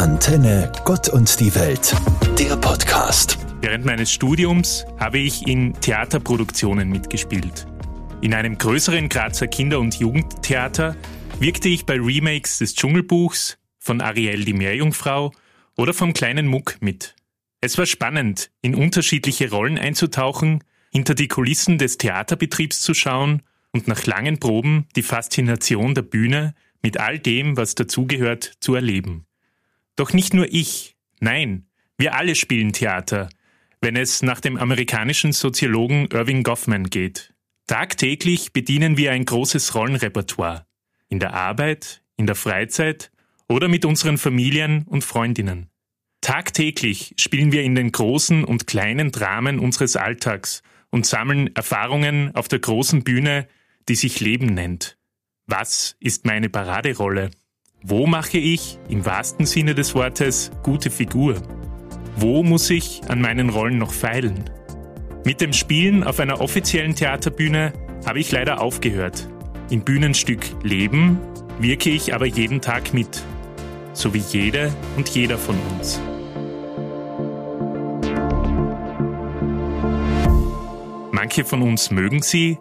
Antenne Gott und die Welt, der Podcast. Während meines Studiums habe ich in Theaterproduktionen mitgespielt. In einem größeren Grazer Kinder- und Jugendtheater wirkte ich bei Remakes des Dschungelbuchs, von Ariel die Meerjungfrau oder vom kleinen Muck mit. Es war spannend, in unterschiedliche Rollen einzutauchen, hinter die Kulissen des Theaterbetriebs zu schauen und nach langen Proben die Faszination der Bühne mit all dem, was dazugehört, zu erleben. Doch nicht nur ich, nein, wir alle spielen Theater, wenn es nach dem amerikanischen Soziologen Irving Goffman geht. Tagtäglich bedienen wir ein großes Rollenrepertoire. In der Arbeit, in der Freizeit oder mit unseren Familien und Freundinnen. Tagtäglich spielen wir in den großen und kleinen Dramen unseres Alltags und sammeln Erfahrungen auf der großen Bühne, die sich Leben nennt. Was ist meine Paraderolle? Wo mache ich, im wahrsten Sinne des Wortes, gute Figur? Wo muss ich an meinen Rollen noch feilen? Mit dem Spielen auf einer offiziellen Theaterbühne habe ich leider aufgehört. Im Bühnenstück Leben wirke ich aber jeden Tag mit. So wie jede und jeder von uns. Manche von uns mögen sie,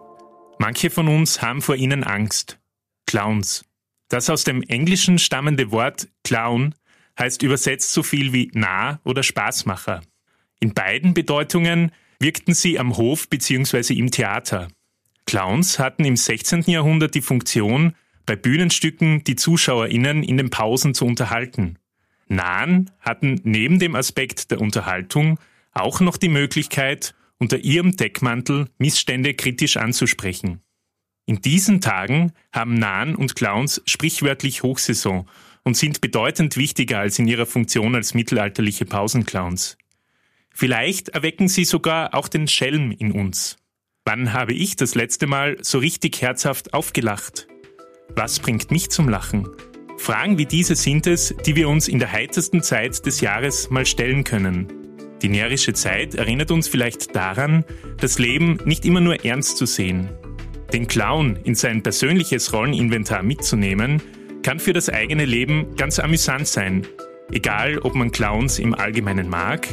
manche von uns haben vor ihnen Angst. Clowns. Das aus dem Englischen stammende Wort Clown heißt übersetzt so viel wie nah oder Spaßmacher. In beiden Bedeutungen wirkten sie am Hof bzw. im Theater. Clowns hatten im 16. Jahrhundert die Funktion, bei Bühnenstücken die ZuschauerInnen in den Pausen zu unterhalten. Nahen hatten neben dem Aspekt der Unterhaltung auch noch die Möglichkeit, unter ihrem Deckmantel Missstände kritisch anzusprechen. In diesen Tagen haben Nahen und Clowns sprichwörtlich Hochsaison und sind bedeutend wichtiger als in ihrer Funktion als mittelalterliche Pausenclowns. Vielleicht erwecken sie sogar auch den Schelm in uns. Wann habe ich das letzte Mal so richtig herzhaft aufgelacht? Was bringt mich zum Lachen? Fragen wie diese sind es, die wir uns in der heitersten Zeit des Jahres mal stellen können. Die närrische Zeit erinnert uns vielleicht daran, das Leben nicht immer nur ernst zu sehen. Den Clown in sein persönliches Rolleninventar mitzunehmen, kann für das eigene Leben ganz amüsant sein, egal ob man Clowns im Allgemeinen mag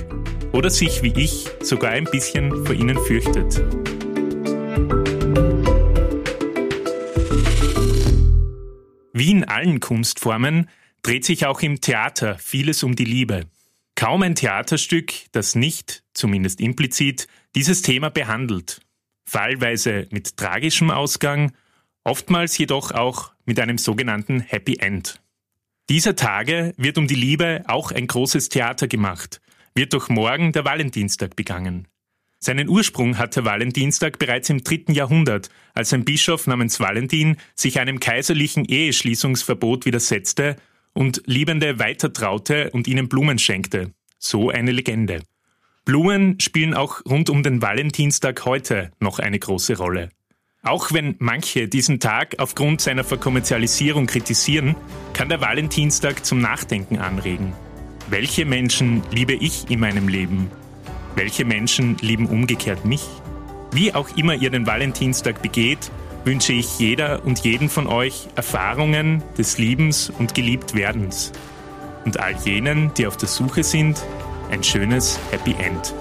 oder sich wie ich sogar ein bisschen vor ihnen fürchtet. Wie in allen Kunstformen dreht sich auch im Theater vieles um die Liebe. Kaum ein Theaterstück, das nicht, zumindest implizit, dieses Thema behandelt. Fallweise mit tragischem Ausgang, oftmals jedoch auch mit einem sogenannten Happy End. Dieser Tage wird um die Liebe auch ein großes Theater gemacht, wird doch morgen der Valentinstag begangen. Seinen Ursprung hat der Valentinstag bereits im dritten Jahrhundert, als ein Bischof namens Valentin sich einem kaiserlichen Eheschließungsverbot widersetzte und Liebende weitertraute und ihnen Blumen schenkte. So eine Legende. Blumen spielen auch rund um den Valentinstag heute noch eine große Rolle. Auch wenn manche diesen Tag aufgrund seiner Verkommerzialisierung kritisieren, kann der Valentinstag zum Nachdenken anregen. Welche Menschen liebe ich in meinem Leben? Welche Menschen lieben umgekehrt mich? Wie auch immer ihr den Valentinstag begeht, wünsche ich jeder und jeden von euch Erfahrungen des Liebens und Geliebtwerdens. Und all jenen, die auf der Suche sind, ein schönes Happy End.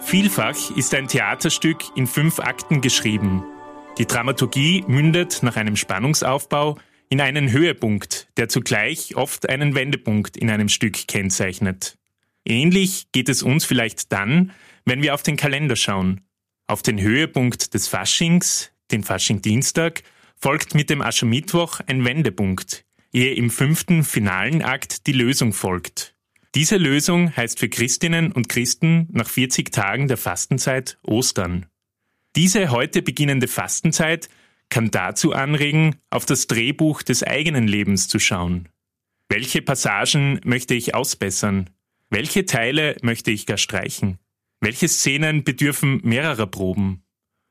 Vielfach ist ein Theaterstück in fünf Akten geschrieben. Die Dramaturgie mündet nach einem Spannungsaufbau in einen Höhepunkt, der zugleich oft einen Wendepunkt in einem Stück kennzeichnet. Ähnlich geht es uns vielleicht dann, wenn wir auf den Kalender schauen. Auf den Höhepunkt des Faschings, den Faschingdienstag, folgt mit dem Aschermittwoch ein Wendepunkt, ehe im fünften finalen Akt die Lösung folgt. Diese Lösung heißt für Christinnen und Christen nach 40 Tagen der Fastenzeit Ostern. Diese heute beginnende Fastenzeit kann dazu anregen, auf das Drehbuch des eigenen Lebens zu schauen. Welche Passagen möchte ich ausbessern? Welche Teile möchte ich gar streichen? Welche Szenen bedürfen mehrerer Proben?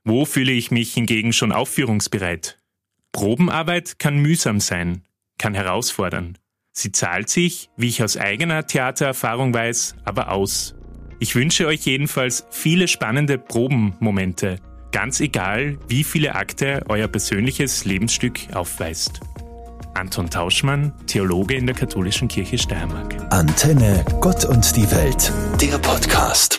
Wo fühle ich mich hingegen schon aufführungsbereit? Probenarbeit kann mühsam sein, kann herausfordern. Sie zahlt sich, wie ich aus eigener Theatererfahrung weiß, aber aus. Ich wünsche euch jedenfalls viele spannende Probenmomente, Ganz egal, wie viele Akte euer persönliches Lebensstück aufweist. Anton Tauschmann, Theologe in der Katholischen Kirche Steiermark. Antenne, Gott und die Welt, der Podcast.